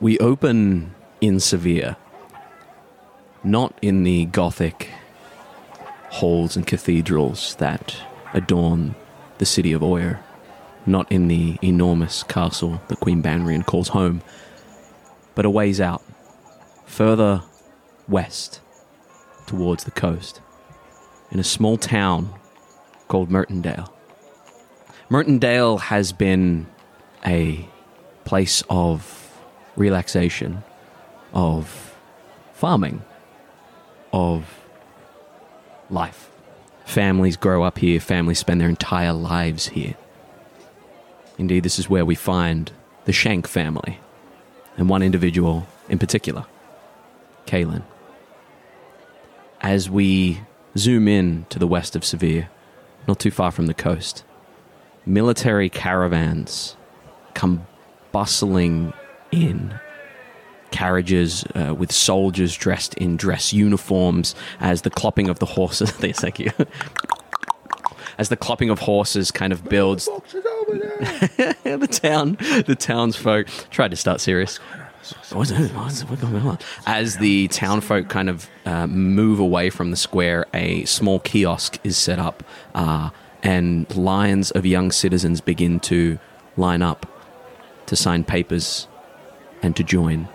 We open in Saibhir, not in the Gothic halls and cathedrals that adorn the city of Oyer, not in the enormous castle that Queen Banrian calls home, but a ways out, further west towards the coast, in a small town called Mertondale. Mertondale has been a place of relaxation, of farming, of life. Families grow up here, families spend their entire lives here. Indeed, this is where we find the Shank family, and one individual in particular, Kaylin. As we zoom in to the west of Saibhir, not too far from the coast, military caravans come bustling in carriages uh, with soldiers dressed in dress uniforms as the clopping of the horses. Thank you. As the clopping of horses kind of builds. The town the townsfolk tried to start serious. What's? What's, what's going on? As the townfolk kind of uh, move away from the square, a small kiosk is set up, uh, and lines of young citizens begin to line up to sign papers and to join.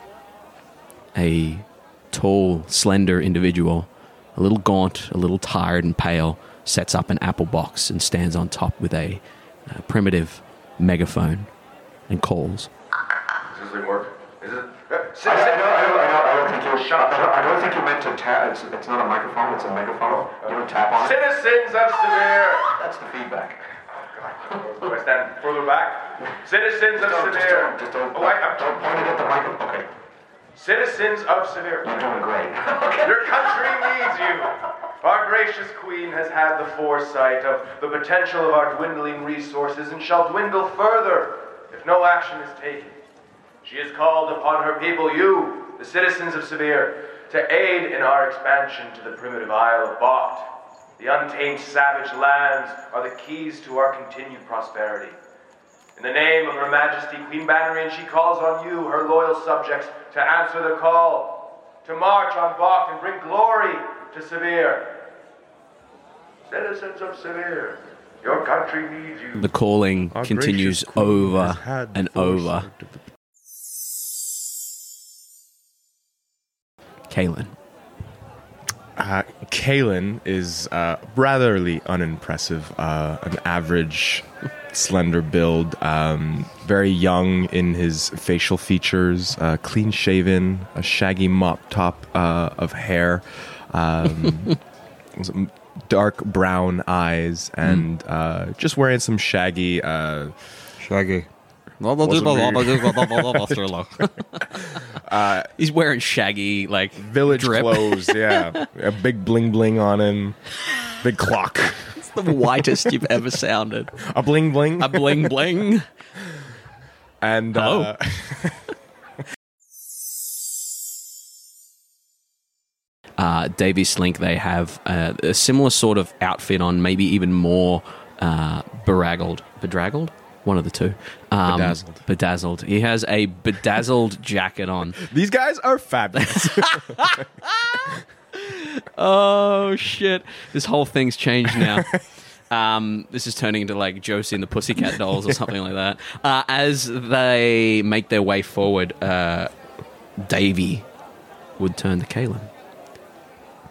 A tall, slender individual, a little gaunt, a little tired and pale, sets up an apple box and stands on top with a uh, primitive megaphone and calls. Does this thing work? Is it? I, I, don't, I, don't, I, don't, I don't think you shut up. I don't, I don't think you meant to tap. It's, it's not a microphone. It's a megaphone. You don't tap on it. Citizens of Saibhir. That's the feedback. Oh God. Do I stand further back? Citizens of Don't, just Saibhir. don't, just don't, Oh, I, I'm, don't point it at the microphone. Okay, Citizens of Saibhir. you're doing great. Your country needs you. Our gracious queen has had the foresight of the potential of our dwindling resources and shall dwindle further if no action is taken. She has called upon her people, you, the citizens of Saibhir, to aid in our expansion to the primitive Isle of Bocht. The untamed savage lands are the keys to our continued prosperity. In the name of Her Majesty Queen Banrian, she calls on you, her loyal subjects, to answer the call, to march on Bocht and bring glory to Saibhir. Citizens of Saibhir, your country needs you. The calling Our continues over has had the and over. foresight of the Kaylin. Uh, Kalen is uh, ratherly unimpressive. Uh, an average, slender build, um, very young in his facial features, uh, clean shaven, a shaggy mop top uh, of hair, um, some dark brown eyes, and uh, just wearing some shaggy. shaggy. Uh, He's wearing shaggy, like village drip. clothes, yeah, a big bling bling on him, big clock, It's the whitest you've ever sounded. a bling bling, A bling bling. and uh, uh, Davy Slink, they have uh, a similar sort of outfit on, maybe even more uh, beraggled, bedraggled, one of the two. Um, Bedazzled. Bedazzled. He has a bedazzled jacket on. these guys are fabulous. Oh shit! This whole thing's changed now. Um, this is turning into like Josie and the Pussycat Dolls or something like that. Uh, as they make their way forward, uh, Davy would turn to Kaylin.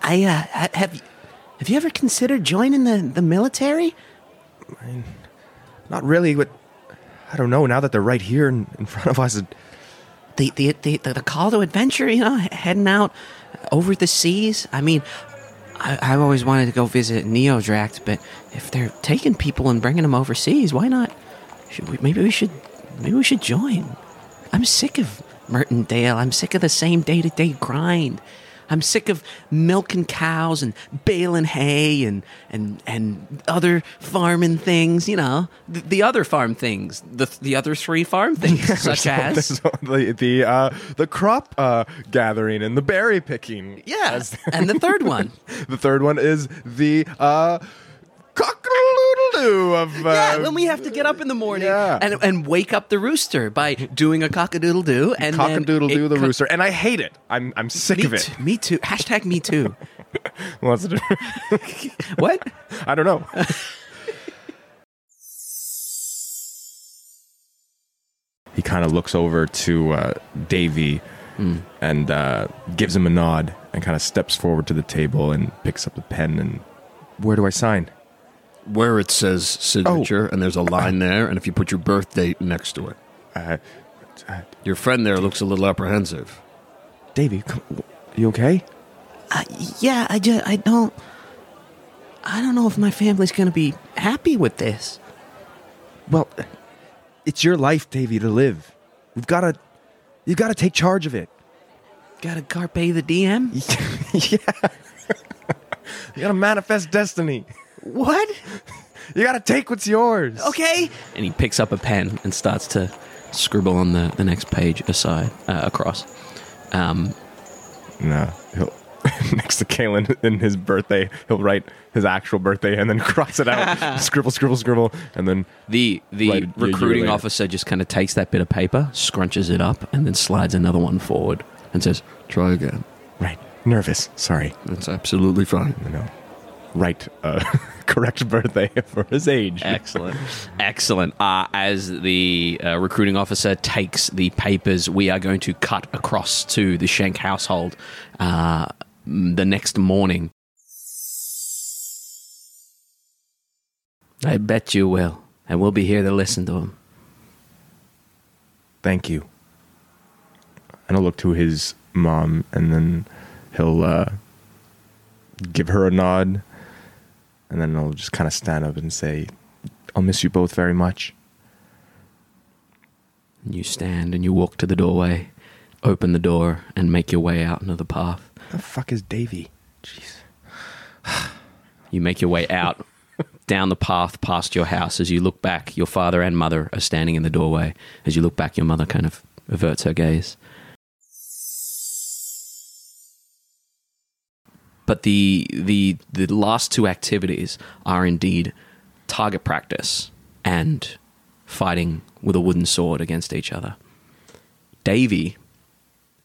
I uh, have. Have you ever considered joining the, the military? Not really, but I don't know. Now that they're right here in, in front of us, The, the the the call to adventure, you know, heading out over the seas. I mean, I, I've always wanted to go visit Neodract, but if they're taking people and bringing them overseas, why not? Should we, maybe we should maybe we should join. I'm sick of Mertondale. I'm sick of the same day to day grind. I'm sick of milking cows and baling hay and and and other farming things. You know, the, the other farm things, the the other three farm things, such as So the the uh, the crop uh, gathering and the berry picking. yeah, and the third one. the third one is the uh, cockaloodle of uh, yeah, then we have to get up in the morning Yeah. and, and wake up the rooster by doing a cock-a-doodle doo and then cock-a-doodle-doo the co- rooster, and I hate it. I'm I'm sick Me of it. too, me too. Hashtag me too. Well, that's the- what? I don't know. he kind of looks over to uh, Davy and uh, gives him a nod and kind of steps forward to the table and picks up the pen and where do I sign? Where it says signature, and there's a line there, and if you put your birth date next to it. Uh, uh, Your friend there looks a little apprehensive. Davy, come, you okay? Uh, yeah, I just I don't I don't know if my family's gonna be happy with this. Well, it's your life, Davy, to live. We've got to, you've got to take charge of it. Got to carpe the DM. yeah. you got to manifest destiny. What? You got to take what's yours. Okay. And he picks up a pen and starts to scribble on the, the next page aside uh, across. Um, No, he'll next to Kalen in his birthday, he'll write his actual birthday and then cross it out, scribble, scribble, scribble, and then the the Right, a year recruiting later. officer just kind of takes that bit of paper, scrunches it up, and then slides another one forward and says, Try again. right, nervous. Sorry, That's absolutely fine. you know, write uh, correct birthday for his age. Excellent. Excellent. Uh, as the uh, recruiting officer takes the papers, we are going to cut across to the Schenk household uh, the next morning. I bet you will. And we'll be here to listen to him. Thank you. And I'll look to his mom, and then he'll uh, give her a nod, and then I'll just kind of stand up and say, "I'll miss you both very much." You stand and you walk to the doorway, open the door, and make your way out into the path. The fuck is Davy? Jeez. You make your way out down the path past your house. As you look back, your father and mother are standing in the doorway. As you look back, your mother kind of averts her gaze. But the the the last two activities are indeed target practice and fighting with a wooden sword against each other. Davy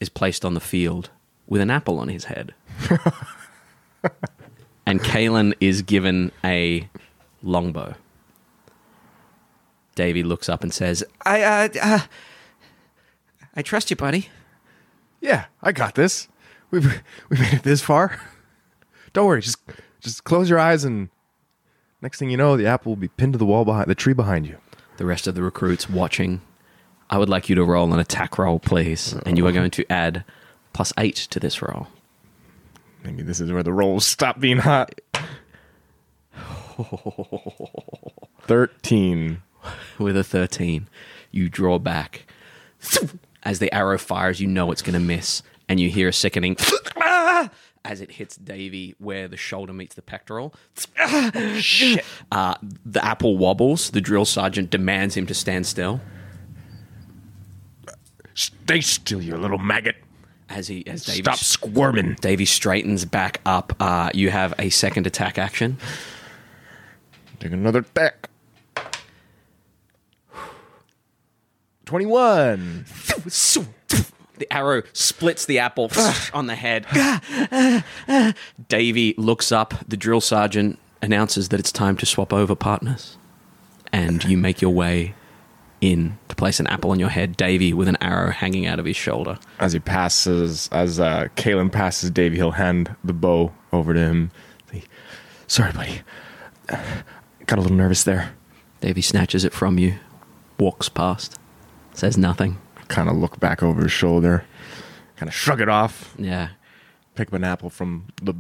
is placed on the field with an apple on his head and Kalen is given a longbow. Davy looks up and says, "I, uh, uh, I trust you, buddy." Yeah, I got this. We've we made it this far. Don't worry. Just just close your eyes, and next thing you know, the apple will be pinned to the wall behind the tree behind you. The rest of the recruits watching. I would like you to roll an attack roll, please, and you are going to add plus eight to this roll. Maybe this is where the rolls stop being hot. Thirteen. With a 13, you draw back. As the arrow fires, you know it's going to miss, and you hear a sickening as it hits Davy where the shoulder meets the pectoral. Shit. Uh, the apple wobbles. The drill sergeant demands him to stand still Stay still, you little maggot. as he as Davy Stop squirming. Davy straightens back up. Uh, you have a second attack action. Take another deck. Twenty-one. The arrow splits the apple on the head. Davy looks up. The drill sergeant announces that it's time to swap over partners. And you make your way in to place an apple on your head. Davy with an arrow hanging out of his shoulder. As he passes, as uh, Kalen passes Davy, he'll hand the bow over to him. Sorry, buddy. Got a little nervous there. Davy snatches it from you, walks past, says nothing. Kind of look back over his shoulder, kind of shrug it off, Yeah. pick up an apple from the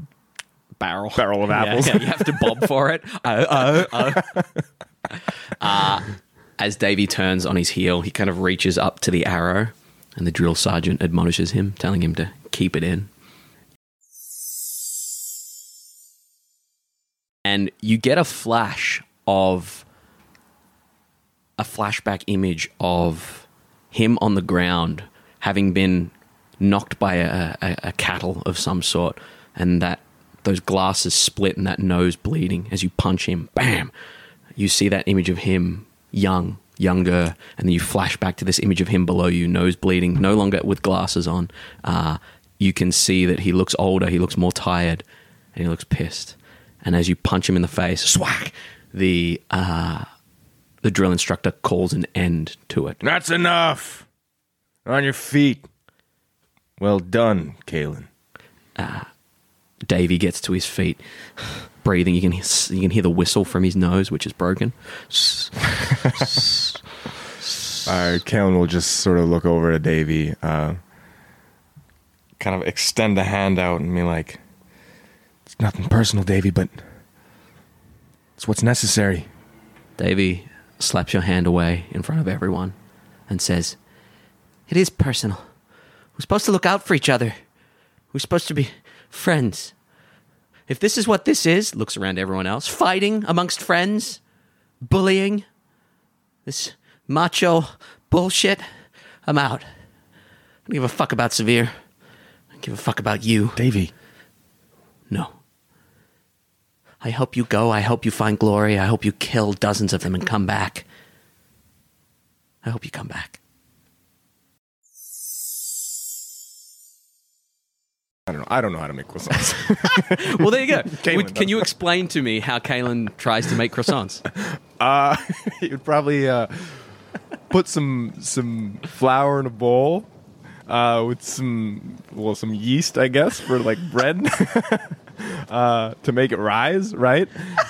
Barrel. barrel of Yeah, apples. yeah, you have to bob for it. Oh, oh, oh. Uh, as Davy turns on his heel, he kind of reaches up to the arrow, and the drill sergeant admonishes him, telling him to keep it in. And you get a flash of a flashback image of him on the ground having been knocked by a, a, a cattle of some sort, and that those glasses split and that nose bleeding as you punch him. Bam! you see that image of him young, younger, and then you flash back to this image of him below you, nose bleeding, no longer with glasses on. Uh, you can see that he looks older, he looks more tired, and he looks pissed. And as you punch him in the face, swack, the uh, the drill instructor calls an end to it. That's enough. On your feet. Well done, Kalen. Davy gets to his feet, breathing. You can hear, you can hear the whistle from his nose, which is broken. All right, Kalen will just sort of look over to Davy, uh, kind of extend a hand out and be like, "It's nothing personal, Davy, but it's what's necessary." Davy slaps your hand away in front of everyone and says, It is personal. We're supposed to look out for each other. We're supposed to be friends. If this is what this is, looks around everyone else. fighting amongst friends, bullying, this macho bullshit, I'm out. I don't give a fuck about Saibhir. I don't give a fuck about you. Davy, No. I hope you go. I hope you find glory. I hope you kill dozens of them and come back. I hope you come back. I don't know. I don't know how to make croissants. Well, there you go. Would- can you explain to me how Kalen tries to make croissants? uh, you'd probably uh, put some some flour in a bowl uh, with some well some yeast, I guess, for like bread. Uh, to make it rise, right?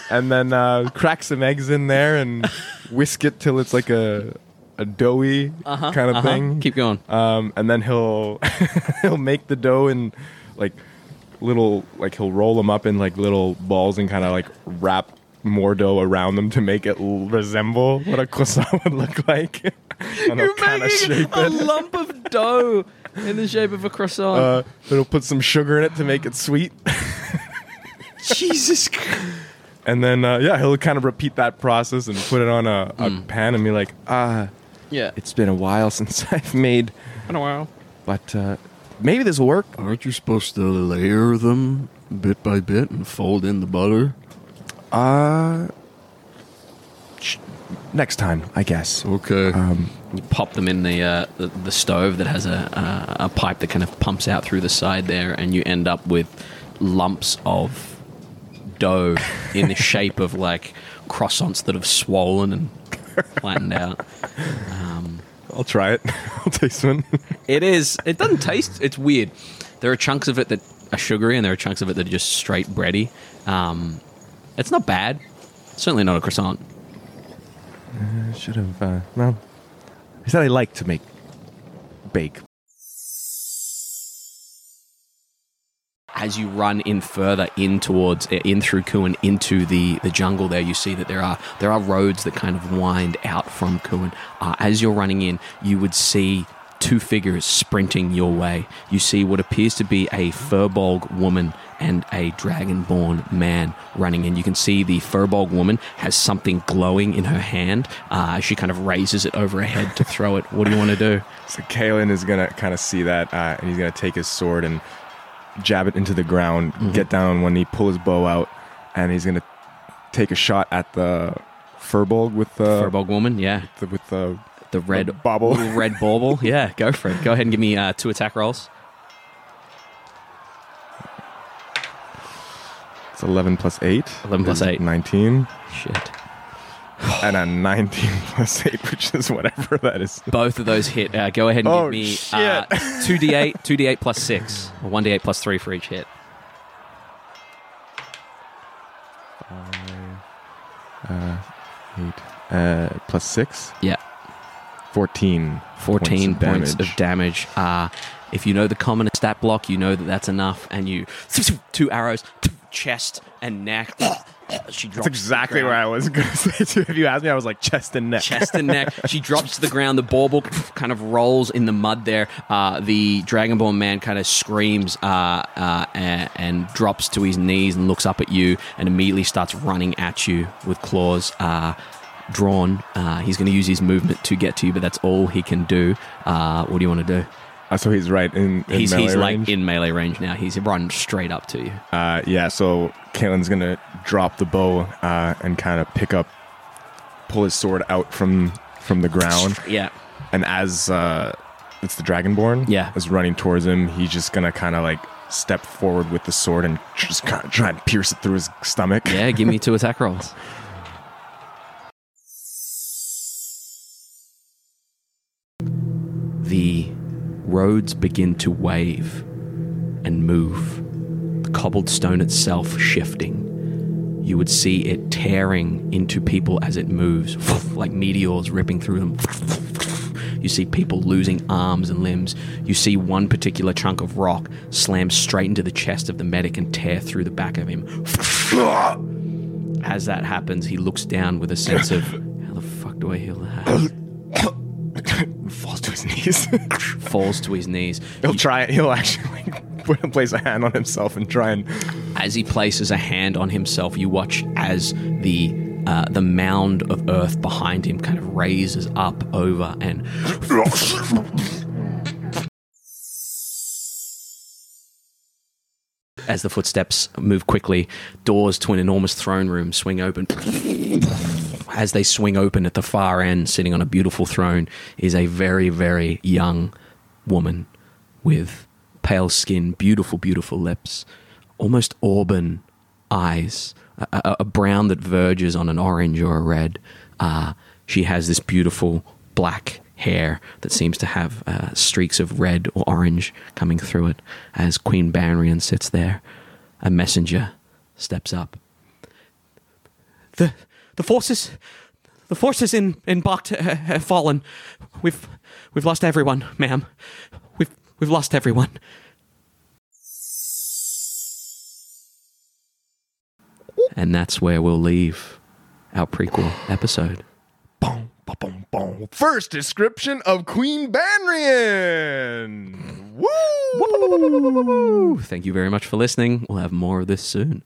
And then uh, crack some eggs in there and whisk it till it's like a a doughy kind of Uh-huh. thing. Keep going. um, and then he'll he'll make the dough in like little like he'll roll them up in like little balls and kind of like wrap more dough around them to make it l- resemble what a croissant would look like. and of shape a it. lump of dough in the shape of a croissant. Uh, he'll put some sugar in it to make it sweet, Jesus and then uh, yeah, he'll kind of repeat that process and put it on a, a Hmm. pan and be like, ah, Yeah. it's been a while since I've made, been a while. but uh, maybe this will work. Aren't you supposed to layer them bit by bit and fold in the butter? Uh, sh- next time, I guess. Okay. You pop them in the, uh, the the stove that has a, a a pipe that kind of pumps out through the side there, and you end up with lumps of dough in the shape of like croissants that have swollen and flattened out. I'll try it. I'll taste one. It is. It doesn't taste. It's weird. There are chunks of it that are sugary, and there are chunks of it that are just straight bready. Um, it's not bad. Certainly not a croissant. Should have. Uh, well, I said I like to make bake. As you run in further in towards in through Kuin into the the jungle there you see that there are there are roads that kind of wind out from Kuin uh, as you're running in you would see two figures sprinting your way. You see what appears to be a furbolg woman and a dragonborn man running in. You can see the furbolg woman has something glowing in her hand uh, she kind of raises it over her head to throw it. What do you want to do? So Kalen is gonna kind of see that, uh, and he's gonna take his sword and jab it into the ground, get down on one knee, pull his bow out, and he's gonna take a shot at the furbolg with the, furbolg woman yeah the with the the red The little red bauble. Yeah, go for it. Go ahead and give me uh, two attack rolls. it's eleven plus eight. 11 eight. Nineteen, Shit. and a nineteen plus eight, which is whatever that is. Both of those hit. Uh, go ahead and Oh, give me shit. two d eight, two d eight plus six, or one d eight plus three for each hit. Eight uh, plus six. Yeah, 14. 14 points, damage. of damage. Uh, if you know the common stat block, you know that that's enough, and you two arrows, chest and neck. She drops That's exactly where I was going to say too. If you asked me, I was like chest and neck. chest and neck. She drops to the ground. The bauble kind of rolls in the mud there. Uh, the Dragonborn man kind of screams uh, uh, and, and drops to his knees and looks up at you and immediately starts running at you with claws uh, drawn. Uh, he's going to use his movement to get to you, but that's all he can do. Uh, what do you want to do? Uh, so he's right in, in He's, melee he's like range. in melee range now. He's run straight up to you. Uh, yeah, so Kalen's gonna drop the bow uh, and kind of pick up pull his sword out from from the ground. Yeah. And as uh, it's the Dragonborn, Yeah. is running towards him, he's just gonna kind of like step forward with the sword and just kind of try and pierce it through his stomach. Yeah, give me two attack rolls. Roads begin to wave and move, the cobbled stone itself shifting. You would see it tearing into people as it moves, like meteors ripping through them. You see people losing arms and limbs. You see one particular chunk of rock slam straight into the chest of the medic and tear through the back of him. As that happens, he looks down with a sense of, how the fuck do I heal that? His knees. Falls to his knees. he'll try it. He'll actually like, place a hand on himself and try and. As he places a hand on himself, you watch as the uh, the mound of earth behind him kind of raises up over and as the footsteps move quickly, doors to an enormous throne room swing open. As they swing open at the far end, sitting on a beautiful throne, is a very, very young woman with pale skin, beautiful, beautiful lips, almost auburn eyes, a, a, brown that verges on an orange or a red. Uh, she has this beautiful black hair that seems to have uh, streaks of red or orange coming through it as Queen Banrian sits there. A messenger steps up. The the forces the forces in in Bocht ha- have fallen. We've we've lost everyone, ma'am. We've we've lost everyone. And that's where we'll leave our prequel episode. Boom, boom, boom, boom. First description of Queen Banrian. Woo! Thank you very much for listening. We'll have more of this soon.